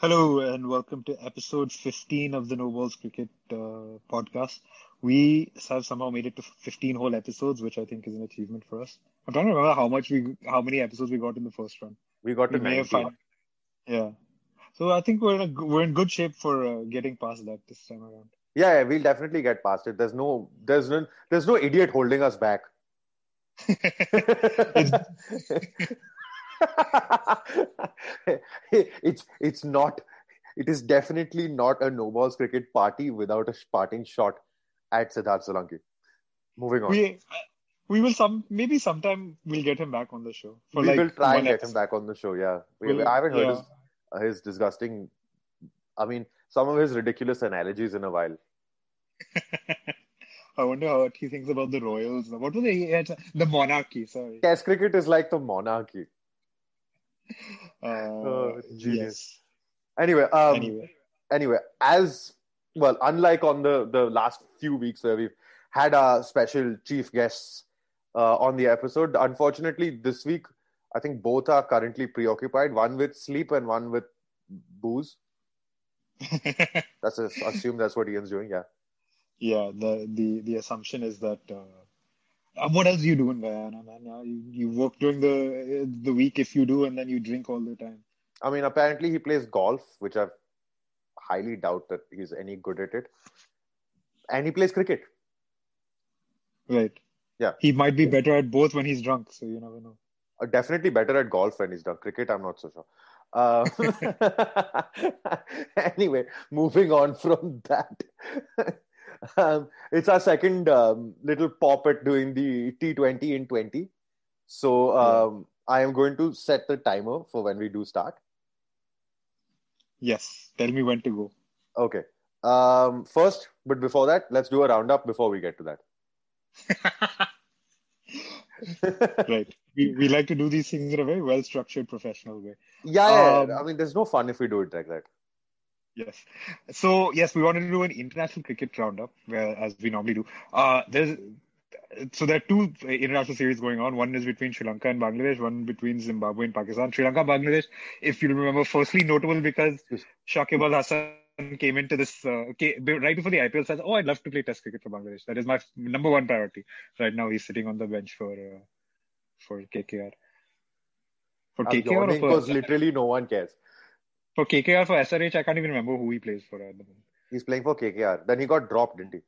Hello and welcome to episode 15 of the No Balls Cricket uh, podcast. We have somehow made it to 15 whole episodes, which I think is an achievement for us. I'm trying to remember how much we, how many episodes we got in the first run. We got to We may have 90. found- yeah. So I think we're in a, we're in good shape for uh, getting past that this time around. Yeah, yeah, we'll definitely get past it. There's no, there's no, there's no idiot holding us back. it's it's not. It is definitely not a no balls cricket party without a parting shot at Siddharth Solanki. Moving on. we we will some maybe sometime we'll get him back on the show. For we like will try and get episode. him back on the show. Yeah, we, We'll- I haven't heard yeah. his, uh, his disgusting. I mean, some of his ridiculous analogies in a while. I wonder what he thinks about the royals. What was he? The monarchy. Sorry. Test cricket is like the monarchy. Uh, Oh, genius. yes. Anyway, um, anyway, anyway, as well, unlike on the the last few weeks where we've had our special chief guests uh, on the episode, unfortunately, this week I think both are currently preoccupied. One with sleep and one with booze. That's a, assume that's what Ian's doing. Yeah. yeah. The the the assumption is that. Uh, uh, what else you do in Guyana, man? You, you work during the the week if you do, and then you drink all the time. I mean, apparently he plays golf, which I highly doubt that he's any good at it. And he plays cricket. Right. Yeah. He might be better at both when he's drunk, so you never know. Uh, definitely better at golf when he's drunk. cricket. I'm not so sure. Uh, anyway, moving on from that, um, it's our second um, little pop at doing the T20 in 20. So um, I am going to set the timer for when we do start. Yes. Tell me when to go. Okay. Um, first, but before that, let's do a roundup before we get to that. right. We we like to do these things in a very well structured, professional way. Yeah, yeah, Um, yeah. I mean, there's no fun if we do it like that. Yes. So yes, we wanted to do an international cricket roundup, where as we normally do. Uh, there's so there are two international series going on. One is between Sri Lanka and Bangladesh. One between Zimbabwe and Pakistan. Sri Lanka, Bangladesh. If you remember, firstly notable because Shakib Al Hasan came into this uh, right before the IPL. Says, "Oh, I'd love to play Test cricket for Bangladesh. That is my number one priority." Right now, he's sitting on the bench for uh, for KKR. For KKR or yawning for, because literally no one cares. For KKR for SRH, I can't even remember who he plays for at the moment. He's playing for KKR. Then he got dropped, didn't he?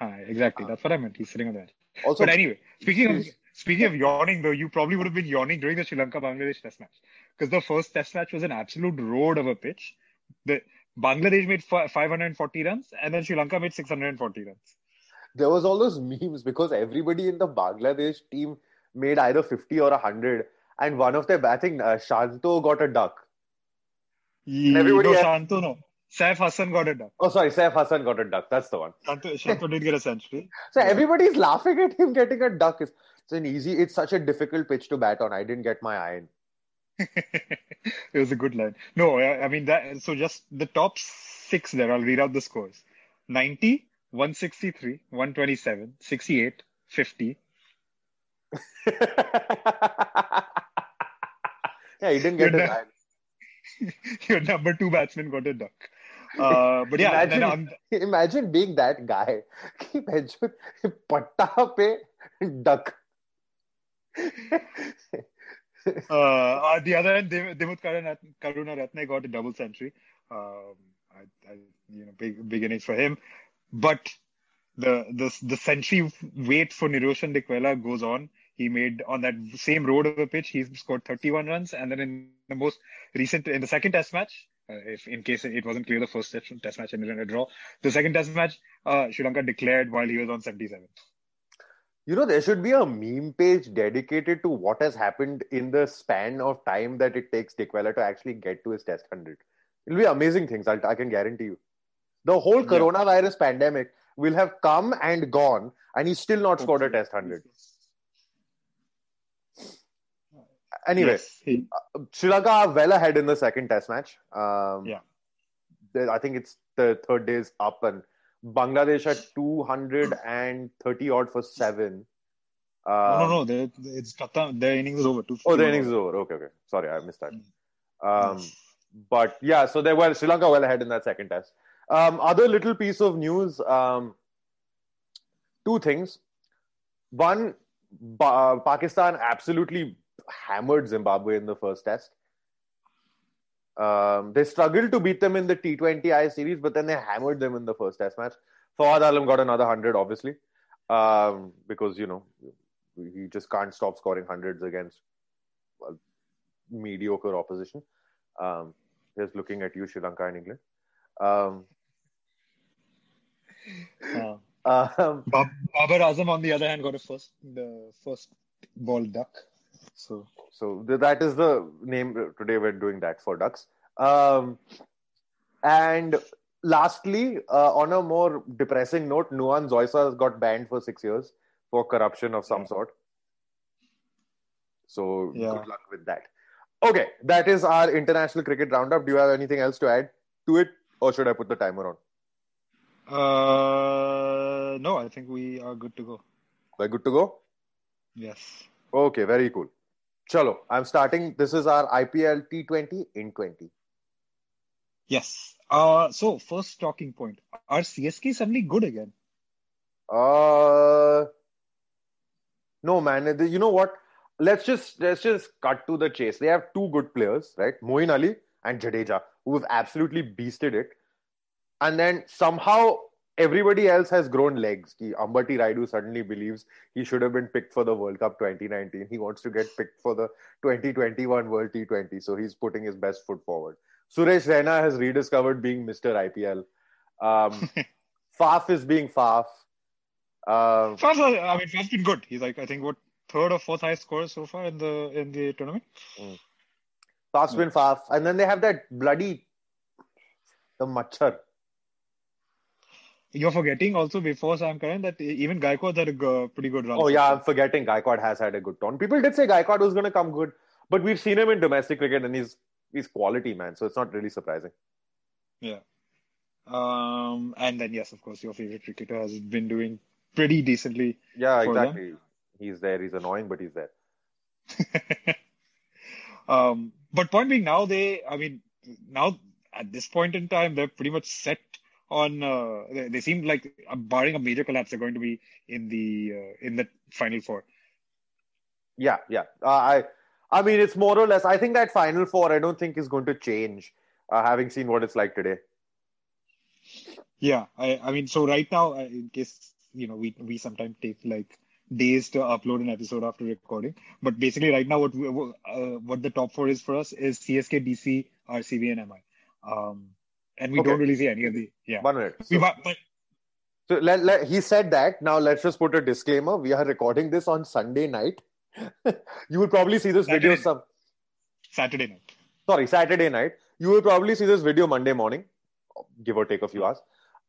Hi, exactly. That's what I meant. He's sitting on that. Also, But anyway, speaking of speaking of yawning, though, you probably would have been yawning during the Sri Lanka Bangladesh Test match because the first Test match was an absolute road of a pitch. The Bangladesh made fi- 540 runs, and then Sri Lanka made 640 runs. there was all those memes because everybody in the Bangladesh team made either 50 or 100. And one of them, I think uh, Shanto got a duck. Everybody no, had-. Saif Hasan got a duck. Oh, sorry, Saif Hasan got a duck. That's the one. Did get a century. So everybody's laughing at him getting a duck. It's, it's an easy, it's such a difficult pitch to bat on. I didn't get my iron. it was a good line. No, I, I mean that. So just the top six there. I'll read out the scores: 90, 163, 127, 68, 50. yeah, he didn't get You're his not- iron. your number two batsman got a duck. Uh, but yeah, imagine, imagine being that guy. Patta pe duck. uh, on the other end, Dimuth Karuna Ratne got a double century. Um, I, I, you know, big, beginnings for him. But the the the century wait for Niroshan Dickwella goes on. He made on that same road of a pitch. He scored 31 runs, and then in the most recent in the second Test match, uh, if in case it wasn't clear, the first test, match ended in a draw. The second Test match, uh, Sri Lanka declared while he was on 77. You know, there should be a meme page dedicated to what has happened in the span of time that it takes Dickwella to actually get to his test 100. It'll be amazing things, I'll, I can guarantee you. The whole Yeah. coronavirus pandemic will have come and gone, and he's still not scored a test 100. Anyway, Yes, he- Sri Lanka are well ahead in the second test match. Um, Yeah. they- I think it's the third day is up, and Bangladesh at 230 odd for seven. no, Um, no, no. they- It's Khatam. Their innings is over. Two Oh, the innings is over. Okay, okay. Sorry, I missed that. Um, Yes. but yeah, so they were Sri Lanka well ahead in that second test. Um, other little piece of news: um, two things. One, ba- Pakistan absolutely hammered Zimbabwe in the first test. Um, they struggled to beat them in the T20I series, but then they hammered them in the first test match. Fawad Alam got another 100, obviously, um, because, you know, he just can't stop scoring hundreds against well, mediocre opposition. Um, he's looking at you, Sri Lanka and England. Um, Uh, um, Bab- Babar Azam, on the other hand, got a first the first ball duck. So so th- that is the name today. We're doing that for ducks. Um, and lastly, uh, on a more depressing note, Nuwan Zoysa has got banned for six years for corruption of some Yeah. sort. So Yeah. good luck with that. Okay, that is our international cricket roundup. Do you have anything else to add to it, or should I put the timer on? uh, no, I think we are good to go. We're good to go. Yes. Okay, very cool. Chalo, I'm starting. This is our IPL T20 in 20. Yes. Uh, so first talking point: Are CSK suddenly good again? Uh, no, man. You know what? Let's just let's just cut to the chase. They have two good players, right? Moeen Ali and Jadeja, who have absolutely beasted it. And then somehow everybody else has grown legs. Ambati Rayudu suddenly believes he should have been picked for the World Cup 2019. He wants to get picked for the 2021 World T20, so he's putting his best foot forward. Suresh Raina has rediscovered being Mr. IPL. Um, Faf is being Faf. Um, Faf, uh, I mean, Faf's been good. He's like I think what third or fourth highest scorer so far in the in the tournament. Faf's been Faf. And then they have that bloody the Machar. You're forgetting also before Sam Curran that even Gaikwad had a pretty good run. Oh yeah. I'm forgetting. Gaikwad has had a good turn. People did say Gaikwad was going to come good, but we've seen him in domestic cricket, and he's he's quality, man. So it's not really surprising. Yeah. Um, and then yes, of course, your favorite cricketer has been doing pretty decently. Yeah, For them? exactly. He's there. He's annoying, but he's there. um, but point being, now they, I mean, now at this point in time, they're pretty much set on. Uh, they, they seem like, uh, barring a major collapse, they're going to be in the uh, in the final four. Yeah, yeah. Uh, I I mean, it's more or less. I think that final four. I don't think is going to change. Uh, having seen what it's like today. Yeah, I, I mean, so right now, uh, in case you know, we we sometimes take like days to upload an episode after recording, but basically, right now, what we, uh, what the top four is for us is CSK, DC, RCB, and MI. Um, and we Okay. don't really see any of the yeah. One minute. So, but, but so let, let, he said that. Now let's just put a disclaimer. We are recording this on Sunday night. you will probably see this video Saturday. some. Saturday night. sorry, Saturday night. You will probably see this video Monday morning, give or take a few hours,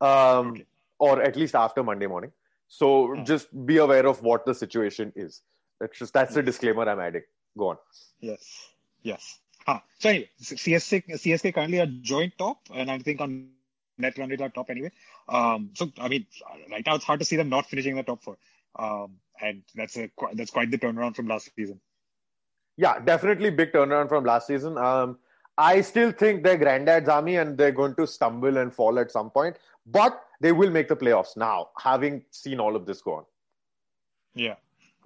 um, Okay. or at least after Monday morning. So Hmm. just be aware of what the situation is. That's just that's the disclaimer I'm adding. Go on. Yes. Yes. Huh. So anyway, CSK, CSK currently are joint top, and I think on net run rate are top anyway. Um, so I mean, right now it's hard to see them not finishing the top four. Um, and that's a that's quite the turnaround from last season. Yeah, definitely big turnaround from last season. Um, I still think they're granddad's army and they're going to stumble and fall at some point, but they will make the playoffs now, having seen all of this go on. Yeah.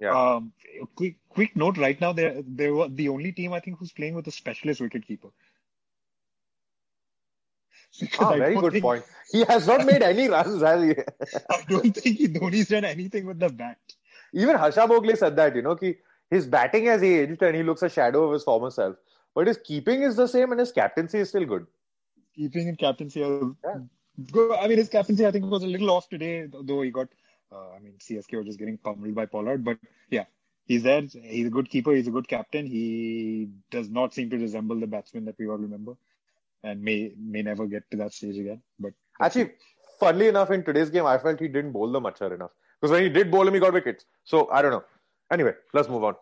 Yeah. Um, quick quick note. Right now, they're they were the only team I think who's playing with a specialist wicketkeeper. Because Ah, I very good think- point. He has not made any runs, has he? I don't think Dhoni's done anything with the bat. Even Harsha Bhogle said that, you know, ki his batting has aged and he looks a shadow of his former self. But his keeping is the same and his captaincy is still good. keeping and captaincy. uh, Yeah. go- I mean, his captaincy I think was a little off today, though he got. Uh, I mean, CSK was just getting pummeled by Pollard, but yeah, he's there. He's a good keeper. He's a good captain. He does not seem to resemble the batsman that we all remember, and may may never get to that stage again. But Actually, funnily enough, in today's game, I felt he didn't bowl the Machar enough. Because when he did bowl him, he got wickets. So I don't know. Anyway, let's move on.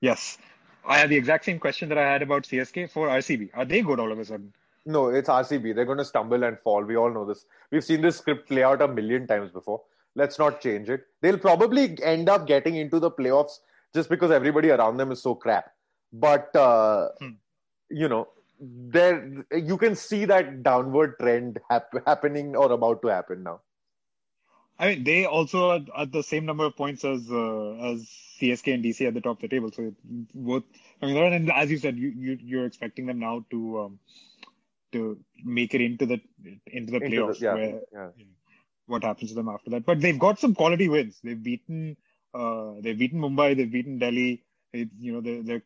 yes, I had the exact same question that I had about CSK for RCB. Are they good all of a sudden? No, it's RCB. They're going to stumble and fall. We all know this. We've seen this script play out a million times before. Let's not change it. They'll probably end up getting into the playoffs just because everybody around them is so crap. But, uh, Hmm. you know, there you can see that downward trend hap- happening or about to happen now. I mean, they also are at the same number of points as uh, as CSK and DC at the top of the table. So both, I mean, and as you said, you, you you're expecting them now to um, to make it into the into the into playoffs. The, yeah, where, yeah. You know, what happens to them after that? But they've got some quality wins. They've beaten uh, they've beaten Mumbai. They've beaten Delhi. It, you know, they, they're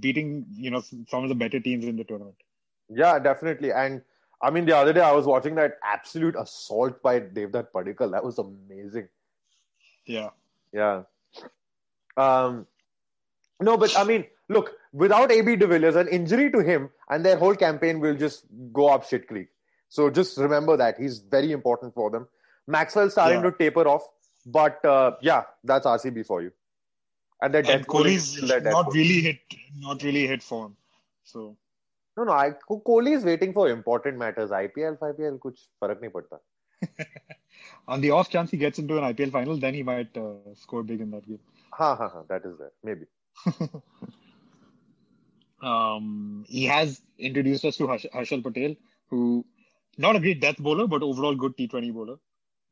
beating you know some of the better teams in the tournament. Yeah, definitely. And I mean, the other day I was watching that absolute assault by Devdutt Padikkal. That was amazing. Yeah. Yeah. Um, no, but I mean, look, without AB de Villiers, an injury to him and their whole campaign will just go up shit creek. So just remember that he's very important for them. Maxwell's starting yeah. to taper off, but uh, yeah, that's RCB for you. And then and Kohli's not really hit, not really hit form. So no, no, I, Kohli is waiting for important matters. IPL, IPL, kuch farak nahi padta. On the off chance he gets into an IPL final, then he might uh, score big in that game. Ha ha ha! That is there, maybe. um, he has introduced us to Harshal Patel, who not a great death bowler, but overall good T20 bowler.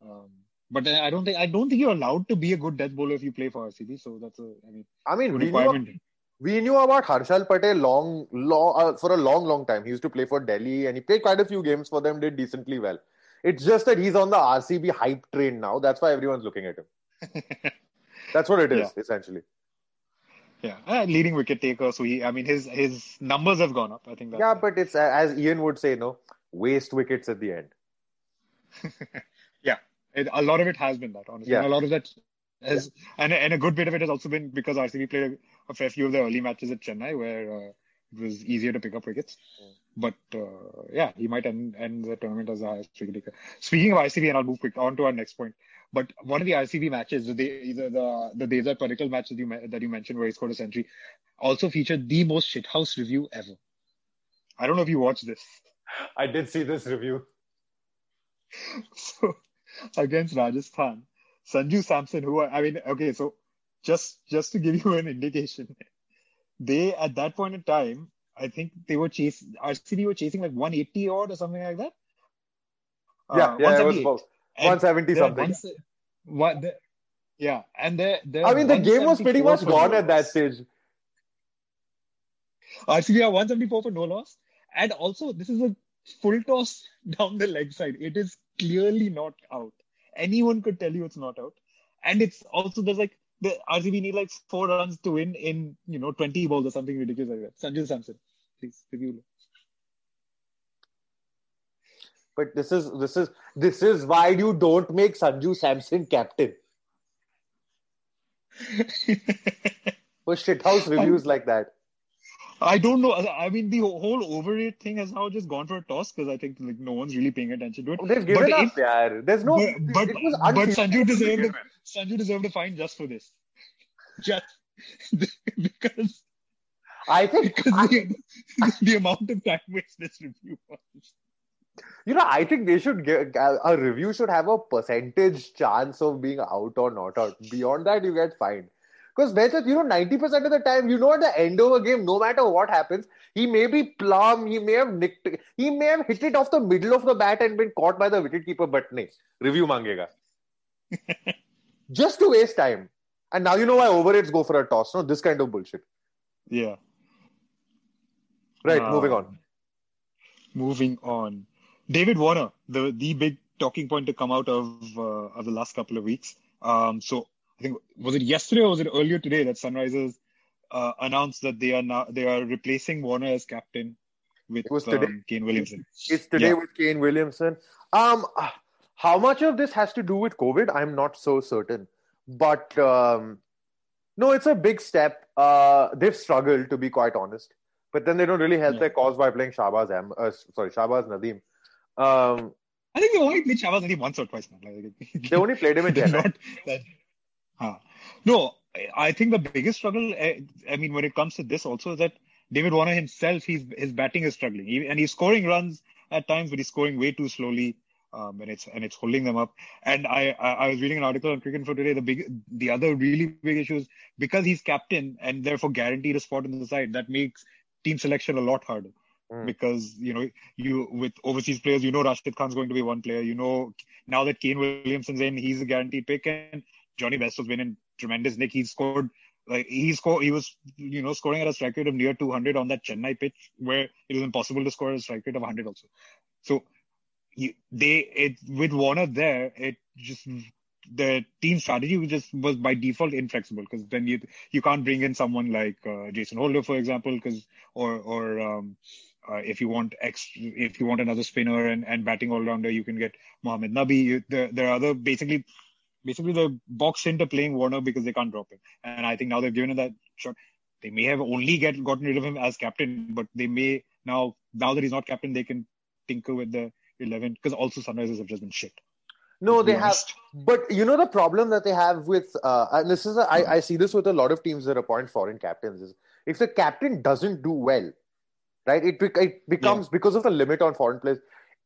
Um, but I don't think I don't think you're allowed to be a good death bowler if you play for RCB. So that's a I mean, I mean requirement. Knew, we knew about Harshal Patel long, long uh, for a long, long time. He used to play for Delhi, and he played quite a few games for them. Did decently well. It's just that he's on the RCB hype train now. That's why everyone's looking at him. That's what it is yeah. essentially. Yeah, uh, leading wicket taker. So he, I mean, his his numbers have gone up. I think. yeah, but it's as Ian would say, no waste wickets at the end. yeah, it, a lot of it has been that. Honestly, yeah. and a lot of that has, yeah. and and a good bit of it has also been because RCB played a fair few of the early matches at Chennai where uh, it was easier to pick up wickets. Mm. But uh, yeah, he might end, end the tournament as the highest wicket taker. Speaking of RCB, and I'll move quick on to our next point. But one of the RCB matches, the the the, the Devdutt Padikkal match that you that you mentioned where he scored a century, also featured the most shithouse review ever. I don't know if you watched this. I did see this review. So against Rajasthan, Sanju Samson, who I mean, okay, so just just to give you an indication, they at that point in time, I think they were chasing RCB were chasing like 180 odd or something like that. Yeah, uh, yeah, it was about 170 something. what the, yeah, and they I mean, the game was pretty much gone at that stage. RCB are 174 for no loss, and also this is a full toss down the leg side. It is clearly not out. Anyone could tell you it's not out, and it's also there's like the RCB need like four runs to win in you know 20 balls or something ridiculous like that. Sanju Samson, please review. But this is this is this is why you don't make Sanju Samson captain. For shithouse reviews like that. I don't know. I mean, the whole overrate thing has now just gone for a toss because I think like no one's really paying attention to it. Oh, they've given but up, if. There's no. But but, but Sanju deserved. A, Sanju deserved a fine just for this. Just because. I think because I, the, the amount of time waste this review was. You know, I think they should get a review should have a percentage chance of being out or not out. Beyond that, you get fined. Because Behchat, you know, 90% of the time, you know, at the end of a game, no matter what happens, he may be plumb, he may have nicked, he may have hit it off the middle of the bat and been caught by the wicketkeeper, but no, review mangega. Just to waste time. And now you know why overrates go for a toss, no? This kind of bullshit. Yeah. Right, uh, moving on. Moving on. David Warner, the the big talking point to come out of uh, of the last couple of weeks. Um, so I think was it yesterday or was it earlier today that Sunrisers uh, announced that they are now they are replacing Warner as captain with it was today. Um, Kane Williamson. It's today yeah. with Kane Williamson. Um, how much of this has to do with COVID? I'm not so certain, but um, no, it's a big step. Uh, they've struggled to be quite honest, but then they don't really help yeah. their cause by playing Shahbaz Am- uh, sorry Shahbaz Nadeem. Um, I think they only played Shahbaz Nadeem once or twice now. Like, they only played him in Chennai. Not, No, I think the biggest struggle, eh, I mean, when it comes to this also, is that David Warner himself, he's, his batting is struggling. He, and he's scoring runs at times, but he's scoring way too slowly. Um, and it's and it's holding them up. And I, I, I was reading an article on Cricinfo today. The big the other really big issue is because he's captain and therefore guaranteed a spot in the side. That makes team selection a lot harder mm. because you know you with overseas players, you know Rashid Khan's going to be one player. You know now that Kane Williamson's in, he's a guaranteed pick, and Jonny Bairstow's been in tremendous nick. He's scored like he scored, he was you know scoring at a strike rate of near 200 on that Chennai pitch where it was impossible to score a strike rate of 100 also. So they it with Warner there, it just the team strategy was just was by default inflexible because then you you can't bring in someone like uh, Jason Holder, for example, because or or um, uh, if you want ex if you want another spinner and, and batting all rounder, you can get Mohammad Nabi. You, there, there are other basically basically the box center playing Warner because they can't drop him. And I think now they've given him that shot. They may have only get gotten rid of him as captain, but they may now now that he's not captain, they can tinker with the eleven because also Sunrisers have just been shit. No, they honest. have, but you know the problem that they have with, uh, and this is, a, I, I see this with a lot of teams that appoint foreign captains is if the captain doesn't do well, right? It, it becomes yeah. because of the limit on foreign players,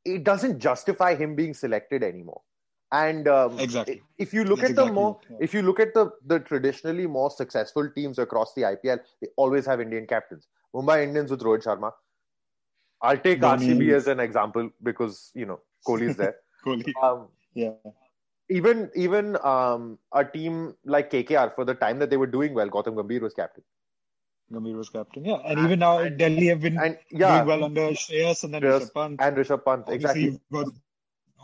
it doesn't justify him being selected anymore. And um, exactly, if you look That's at the more, yeah. if you look at the the traditionally more successful teams across the IPL, they always have Indian captains. Mumbai Indians with Rohit Sharma. I'll take Dhoni. RCB as an example because you know Kohli is there. Kohli. Um, yeah. Even even um, a team like KKR for the time that they were doing well, Gautam Gambhir was captain. Gambhir was captain, yeah, and, and even now and, Delhi have been and, yeah, doing well under Shreyas and then Rishabh Pant and Rishabh Pant. Exactly.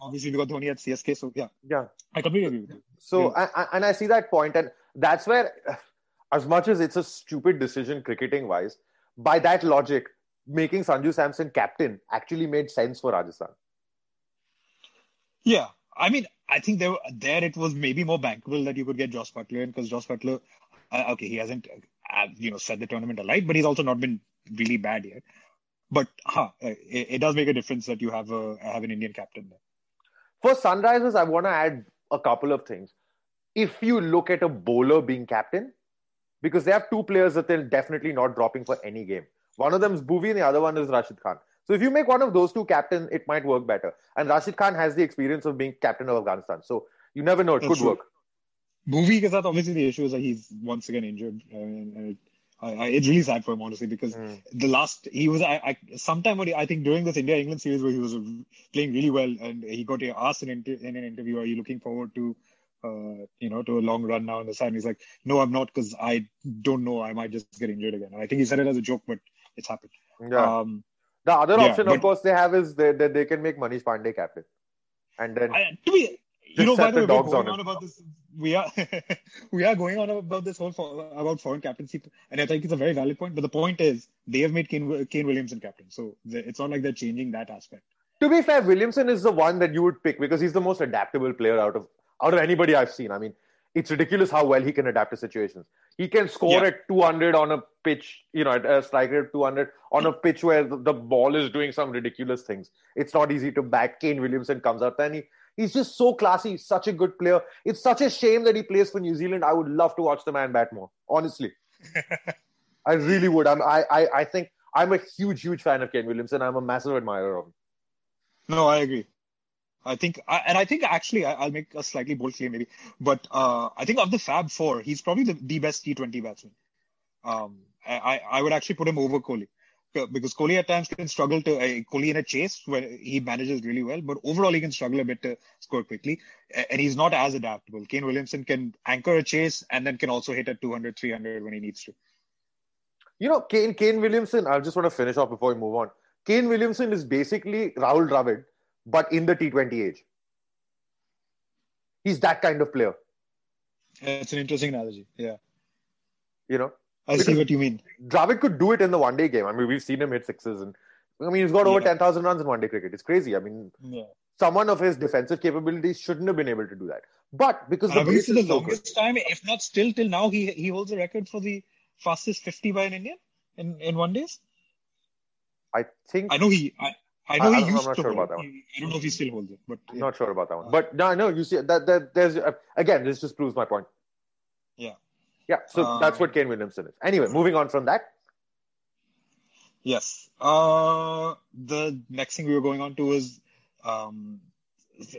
Obviously, got Dhoni at CSK, so yeah, yeah, I completely agree with you. So, yeah. I, and I see that point, and that's where, as much as it's a stupid decision cricketing wise, by that logic, making Sanju Samson captain actually made sense for Rajasthan. Yeah, I mean, I think there there it was maybe more bankable that you could get Jos Buttler in because Jos Buttler, uh, okay, he hasn't uh, you know set the tournament alight, but he's also not been really bad yet. But huh, it, it does make a difference that you have a have an Indian captain there. For Sunrisers, I want to add a couple of things. If you look at a bowler being captain, because they have two players that they're definitely not dropping for any game. One of them is Bhuvi and the other one is Rashid Khan. So if you make one of those two captain, it might work better. And Rashid Khan has the experience of being captain of Afghanistan. So you never know, it could work. Bhuvi ke obviously the issue is that he's once again injured. Uh, and I, I, it's really sad for him, honestly, because mm. the last he was I, I sometime when he, I think during this India England series where he was playing really well and he got asked in, in an interview, "Are you looking forward to uh, you know, to a long run now in the side. He's like, no, I'm not because I don't know. I might just get injured again. And I think he said it as a joke, but it's happened. Yeah. Um, the other yeah, option, but, of course, they have is that they, they, can make Manish Pandey captain, and then I, to be, you know, by the way, we're going on, on about this. We are we are going on about this whole for, about foreign captaincy, and I think it's a very valid point. But the point is, they have made Kane, Kane Williamson captain, so it's not like they're changing that aspect. To be fair, Williamson is the one that you would pick because he's the most adaptable player out of out of anybody I've seen. I mean, it's ridiculous how well he can adapt to situations. He can score yeah. at 200 on a pitch, you know, at a strike rate 200 on a pitch where the ball is doing some ridiculous things. It's not easy to back. Kane Williamson comes out and he, he's just so classy, such a good player. It's such a shame that he plays for New Zealand. I would love to watch the man bat more, honestly. I really would. I'm, I, I, I think I'm a huge, huge fan of Kane Williamson. I'm a massive admirer of him. No, I agree. I think, and I think actually, I'll make a slightly bold claim maybe, but uh, I think of the Fab Four, he's probably the, the best T20 batsman. Um, I, I would actually put him over Kohli because Kohli at times can struggle to uh, Kohli in a chase where he manages really well, but overall he can struggle a bit to score quickly, and he's not as adaptable. Kane Williamson can anchor a chase and then can also hit at 200, 300 when he needs to. You know, Kane Kane Williamson. I just want to finish off before we move on. Kane Williamson is basically Rahul Dravid but in the T20 age. He's that kind of player. It's an interesting analogy. Yeah. You know? I see what you mean. Dravid could do it in the one day game. I mean, we've seen him hit sixes and I mean, he's got over yeah. 10,000 runs in one day cricket. It's crazy. I mean, yeah. someone of his defensive capabilities shouldn't have been able to do that. But because the base is the so longest good, time, if not still till now, he he holds a record for the fastest 50 by an Indian in, in one days. I think. I know he. I, I know I, he used I'm not to sure about that one. I don't know if he still holds it, but yeah. not sure about that one. But no, no, you see that that there's uh, again, this just proves my point. Yeah. So uh, that's what Kane Williamson is. Anyway, moving on from that. Yes. Uh, the next thing we were going on to is um,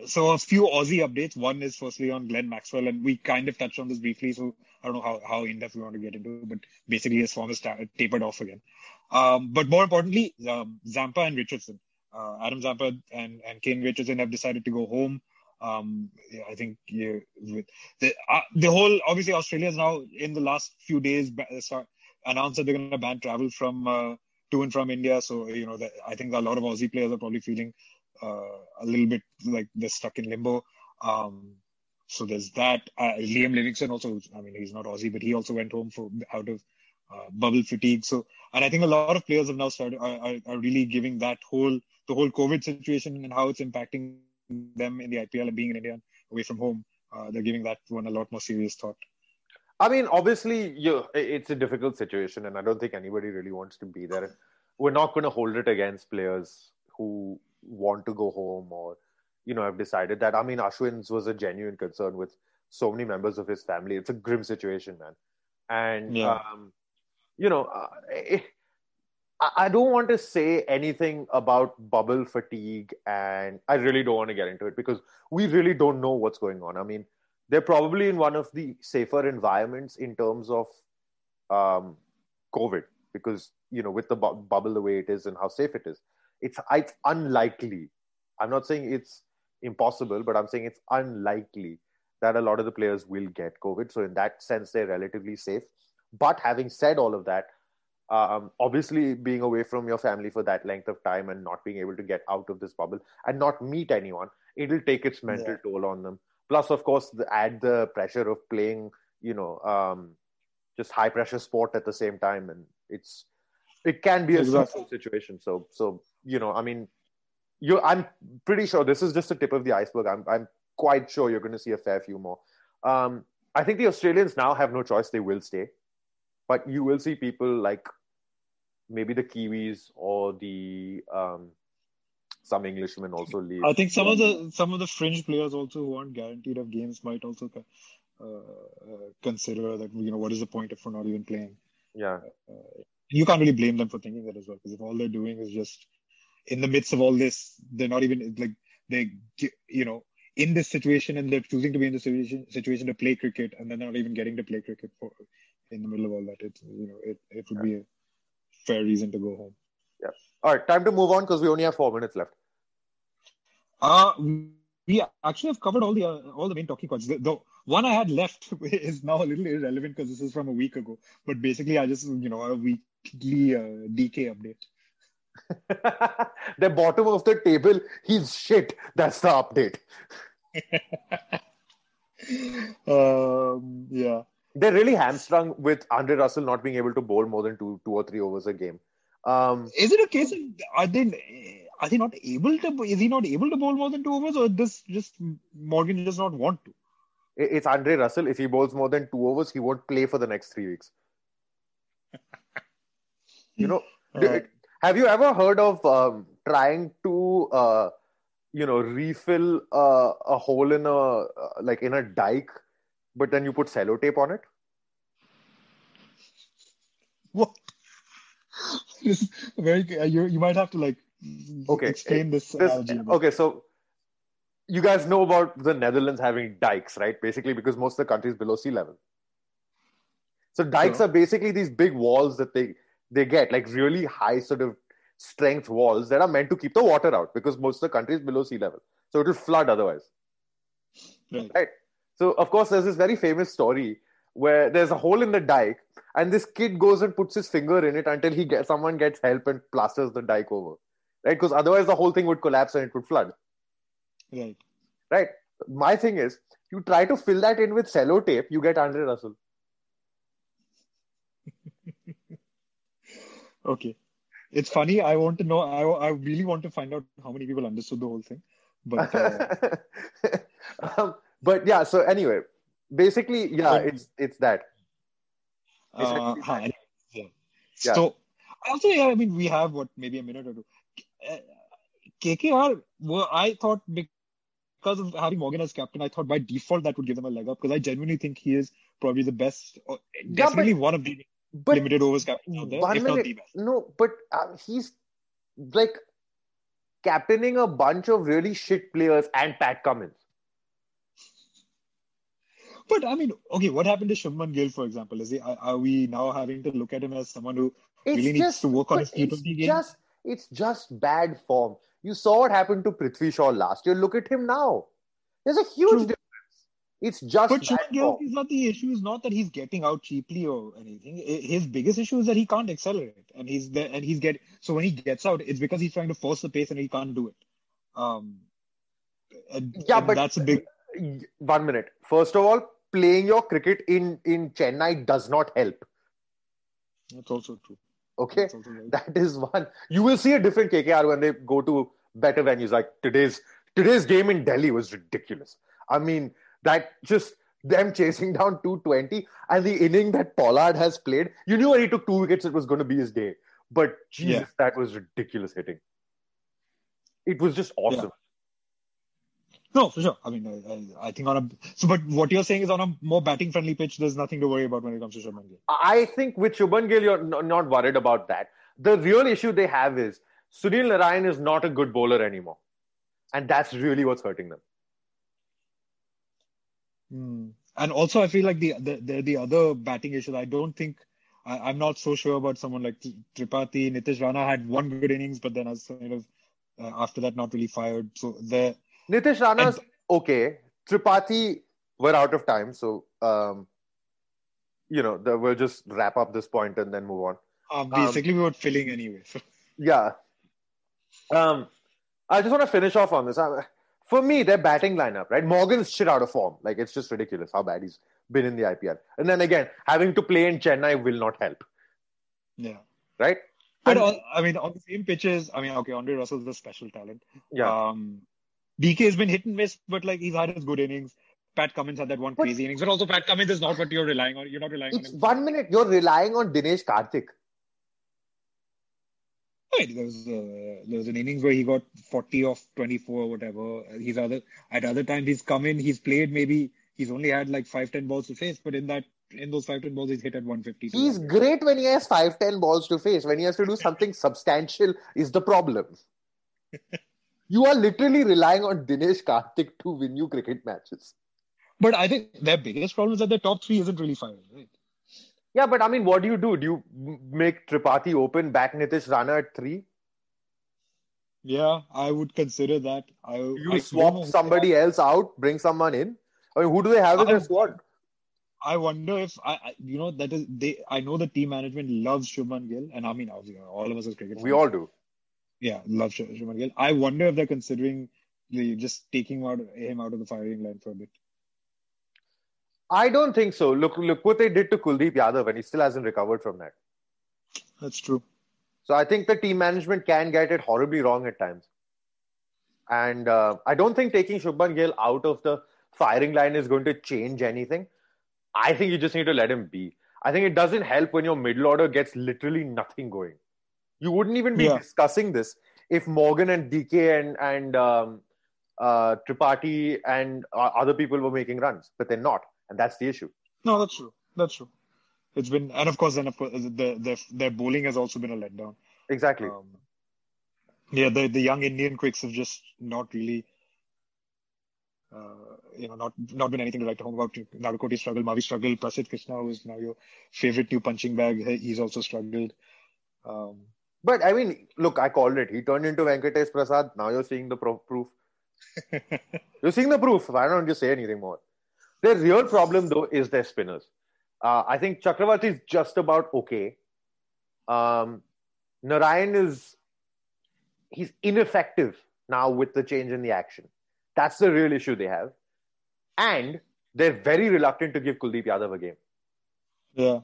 so a few Aussie updates. One is firstly on Glenn Maxwell, and we kind of touched on this briefly. So I don't know how, how in depth we want to get into, but basically his form is ta- tapered off again. Um, but more importantly, um, Zampa and Richardson, uh, Adam Zampa and, and Kane Richardson have decided to go home. Um, yeah, I think the uh, the whole obviously Australia is now in the last few days announced that they're going to ban travel from uh, to and from India. So you know, the, I think a lot of Aussie players are probably feeling uh, a little bit like they're stuck in limbo. Um, so there's that. Uh, Liam Livingstone also. I mean, he's not Aussie, but he also went home for out of uh, bubble fatigue. So, and I think a lot of players have now started are, are, are, really giving that whole the whole COVID situation and how it's impacting them in the IPL and being in India away from home. Uh, they're giving that one a lot more serious thought. I mean, obviously, you it's a difficult situation, and I don't think anybody really wants to be there. We're not going to hold it against players who want to go home or, you know, have decided that. I mean, Ashwin's was a genuine concern with so many members of his family. It's a grim situation, man. And, yeah. um, you know, uh, eh, I don't want to say anything about bubble fatigue, and I really don't want to get into it because we really don't know what's going on. I mean, they're probably in one of the safer environments in terms of um, COVID because you know with the bu- bubble the way it is and how safe it is, it's it's unlikely. I'm not saying it's impossible, but I'm saying it's unlikely that a lot of the players will get COVID. So in that sense, they're relatively safe. But having said all of that, um, obviously being away from your family for that length of time and not being able to get out of this bubble and not meet anyone, it'll take its mental yeah. toll on them. Plus of course the, add the pressure of playing you know um, just high pressure sport at the same time and it's it can be a stressful situation. So so you know i mean you i'm pretty sure this is just the tip of the iceberg. I'm i'm quite sure you're going to see a fair few more. Um, i think the australians now have no choice. They will stay but you will see people like maybe the kiwis or the um, some Englishmen also leave. I think some of the some of the fringe players also who aren't guaranteed of games might also uh, uh, consider that you know what is the point if we're not even playing. Yeah, uh, you can't really blame them for thinking that as well because if all they're doing is just in the midst of all this, they're not even like they you know in this situation and they're choosing to be in the situation situation to play cricket and they're not even getting to play cricket for in the middle of all that. It's you know it it would yeah. be a fair reason to go home. Yeah. All right, time to move on because we only have four minutes left. Uh, we actually have covered all the uh, all the main talking points. The, the, one I had left is now a little irrelevant because this is from a week ago. But basically, I just you know a weekly uh, DK update. the bottom of the table, he's shit. That's the update. um, yeah, they're really hamstrung with Andre Russell not being able to bowl more than two two or three overs a game. Um, is it a case of are they are they not able to? Is he not able to bowl more than two overs, or this just Morgan does not want to? It's Andre Russell. If he bowls more than two overs, he won't play for the next three weeks. you know, uh, have you ever heard of um, trying to, uh, you know, refill uh, a hole in a uh, like in a dike, but then you put sellotape on it? What? very uh, you you might have to like okay explain this, this okay so you guys know about the netherlands having dikes right basically because most of the country is below sea level so dikes sure. are basically these big walls that they they get like really high sort of strength walls that are meant to keep the water out because most of the country is below sea level so it will flood otherwise right. right so of course there's this very famous story where there's a hole in the dike and this kid goes and puts his finger in it until he gets someone gets help and plasters the dike over right? Because otherwise the whole thing would collapse and it would flood. Right right? My thing is you try to fill that in with sellotape you get andre russell. Okay. It's funny i want to know I, I really want to find out how many people understood the whole thing but uh... um, but yeah so anyway basically yeah it's it's that. Uh, yeah. yeah. so also yeah i mean we have what maybe a minute or two. Uh, kkr well, i thought because of having morgan as captain i thought by default that would give them a leg up because i genuinely think he is probably the best definitely yeah, but, one of the but limited overs captains out there if minute, not the best. No but uh, he's like captaining a bunch of really shit players and pat cummins but I mean, okay, what happened to Shubman Gill, for example? Is he are, are, we now having to look at him as someone who It's really just needs to work on his but it's T20 game. just it's just bad form. You saw what happened to Prithvi Shaw last year. Look at him now. There's a huge True. difference. It's just But Shubman Gill is not the issue. Is not that he's getting out cheaply or anything. His biggest issue is that he can't accelerate, and he's there, and he's get. So when he gets out, it's because he's trying to force the pace and he can't do it. Um, and, Yeah, and but- that's a big. One minute. First of all, playing your cricket in in Chennai does not help. That's also true. Okay, also right. that is one. You will see a different KKR when they go to better venues. Like today's today's game in Delhi was ridiculous. I mean, that just them chasing down 220 and the inning that Pollard has played. You knew when he took two wickets, it was going to be his day. But Jesus, Yeah. that was ridiculous hitting. It was just awesome. No, for sure. I mean, I, I, think on a so, but what you're saying is on a more batting friendly pitch, there's nothing to worry about when it comes to Shubman Gill. I think with Shubman Gill, you're no- not worried about that. The real issue they have is Sunil Narayan is not a good bowler anymore. And that's really what's hurting them. Hmm. And also, I feel like the the the, the other batting issues. I don't think I, I'm not so sure about someone like Tri- Tripathi. Nitish Rana had one good innings, but then as kind of uh, after that, not really fired. So there, Nitish Rana's okay. Tripathi, we're out of time. So, um, you know, the, we'll just wrap up this point and then move on. um, basically we were filling anyway. So Yeah. Um, I just want to finish off on this. Uh, For me, their batting lineup, right? Morgan's shit out of form. Like, it's just ridiculous how bad he's been in the IPL. And then again, having to play in Chennai will not help, yeah. right? But And- on, I mean, on the same pitches, I mean, okay, Andre Russell's a special talent. yeah. Um, DK has been hit and miss, but like he's had his good innings. Pat Cummins had that one But- crazy innings, but also Pat Cummins is not what you're relying on. You're not relying on him. one minute. You're relying on Dinesh Karthik. Right, there was uh, there was an innings where he got 40 off 24 or whatever. He's other at other times he's come in, he's played maybe he's only had like five ten balls to face, but in that in those five ten balls he's hit at 150. He's great when he has five, ten balls to face. When he has to do something substantial, is the problem. you are literally relying on Dinesh Karthik to win you cricket matches. But I think their biggest problem is that their top three isn't really firing. Right? Yeah, but I mean, what do you do? Do you make Tripathi open, back Nitish Rana at three? Yeah, I would consider that. I You I swap who- somebody else out, bring someone in. I mean, who do they have in I- their squad? I wonder if I, I, you know, that is they. I know the team management loves Shubman Gill, and I mean, obviously, all of us as cricket. We fans, all do. Yeah, love Sh- Shubman Gill. I wonder if they're considering the, just taking him out, him out of the firing line for a bit. I don't think so. Look, look what they did to Kuldeep Yadav, and he still hasn't recovered from that. That's true. So I think the team management can get it horribly wrong at times. And uh, I don't think taking Shubman Gill out of the firing line is going to change anything. I think you just need to let him be. I think it doesn't help when your middle order gets literally nothing going. You wouldn't even be Yeah. discussing this if Morgan and DK and and um, uh, Tripathi and uh, other people were making runs, but they're not, and that's the issue. No, that's true. That's true. It's been, and of course, then of course, the, the, their bowling has also been a letdown. Exactly. Um, yeah, the the young Indian quicks have just not really, uh, you know, not not been anything to write home about. Nagarkoti struggled, Mavi struggled, Prasidh Krishna, who is now your favorite new punching bag, he's also struggled. Um, But I mean, look, I called it. He turned into Venkatesh Prasad. Now you're seeing the pro- proof. You're seeing the proof. Why don't you say anything more? Their real problem, though, is their spinners. Uh, I think Chakravarti is just about okay. Um, Narayan is he's ineffective now with the change in the action. That's the real issue they have, and they're very reluctant to give Kuldeep Yadav a game. yeah,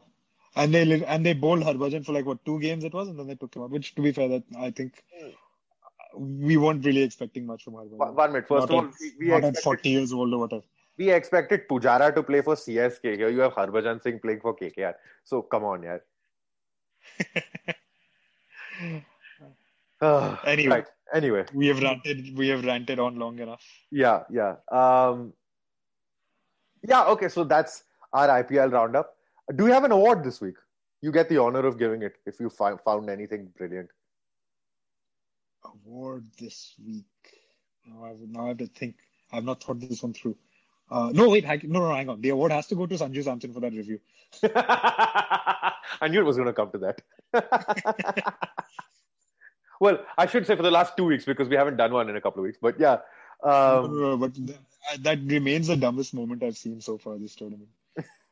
and they and they bowled Harbhajan for like what two games it was, and then they took him out. Which, to be fair, that I think we weren't really expecting much from Harbhajan. One one minute. First not of all, at, we, we not at 40 years old or whatever. we expected Pujara to play for CSK. Here you have Harbhajan Singh playing for KKR. So come on, yeah. Anyway. right. Anyway, We have ranted. We have ranted on long enough. yeah, yeah, um, yeah. Okay, so that's our IPL roundup. Do you have an award this week? You get the honor of giving it if you fi- found anything brilliant. Award this week. Now I, have, now have to think. I've not thought this one through. Uh, no, wait. hang- No, no, hang on. The award has to go to Sanju Samson for that review. I knew it was going to come to that. well, I should say for the last two weeks because we haven't done one in a couple of weeks. But yeah, um, but th- that remains the dumbest moment I've seen so far this tournament.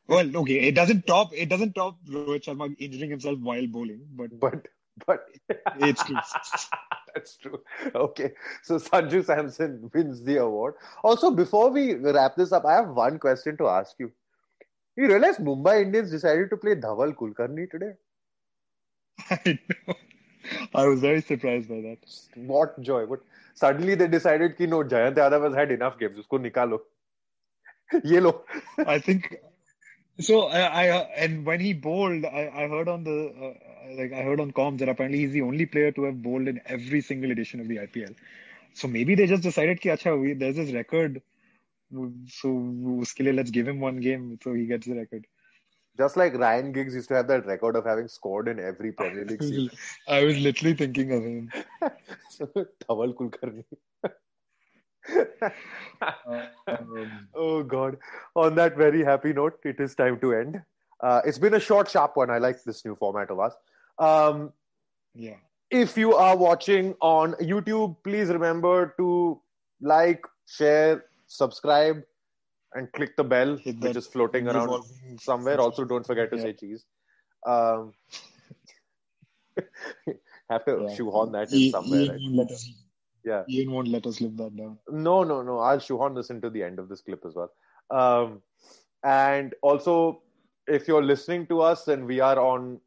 well, okay, it doesn't top it doesn't top Rohit Sharma injuring himself while bowling, but but but it's true. That's true. Okay, so Sanju Samson wins the award. Also, before we wrap this up, I have one question to ask you. You realize Mumbai Indians decided to play Dhaval Kulkarni today? I know. I was very surprised by that. What joy! But suddenly they decided कि no, Jayant Yadav has had enough games. उसको निकालो. ये लो. I think so I, I, and when he bowled, I, I heard on the uh, like I heard on comms that apparently he's the only player to have bowled in every single edition of the IPL. So maybe they just decided, ki, there's this record, so uske let's give him one game so he gets the record. Just like Ryan Giggs used to have that record of having scored in every Premier League season. I was literally thinking of him. Kulkarni. Um, oh God! On that very happy note, it is time to end. Uh, it's been a short, sharp one. I like this new format of us. Um, yeah. if you are watching on YouTube, please remember to like, share, subscribe, and click the bell, Hit which is floating around revolving somewhere. Also, don't forget to Yeah. say cheese. Um, have to Yeah. shoehorn that in somewhere. Ian Right? Won't let us. Yeah. Ian won't let us live that down. No, no, no. I'll shoehorn this into the end of this clip as well. Um, and also, if you're listening to us, and we are on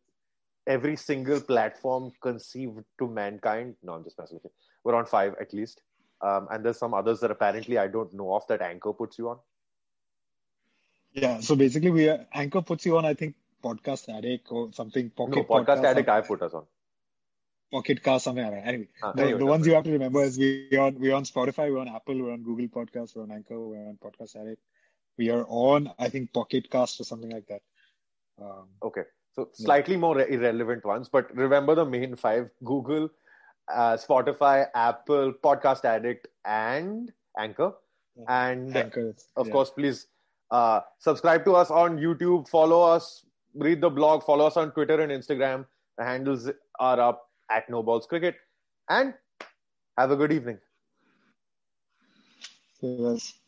every single platform conceived to mankind. No, I'm just messing with you. We're on five at least. Um, and there's some others that apparently I don't know of that Anchor puts you on. Yeah. So basically, we are, Anchor puts you on, I think, Podcast Addict or something. Pocket no, Podcast Addict, I put us on. Pocket Cast, something like that. Anyway, Ah, the, anyway, the ones you have to remember is we're on we're on Spotify, we're on Apple, we're on Google Podcasts, we're on Anchor, we're on Podcast Addict. We are on, I think, Pocket Cast or something like that. Um, Okay. So slightly more re- irrelevant ones, but remember the main five Google, uh, Spotify, Apple, Podcast Addict, and Anchor. And Anchor, of yeah. course, please uh, subscribe to us on YouTube, follow us, read the blog, follow us on Twitter and Instagram. The handles are up at No Balls Cricket. And have a good evening. Yes.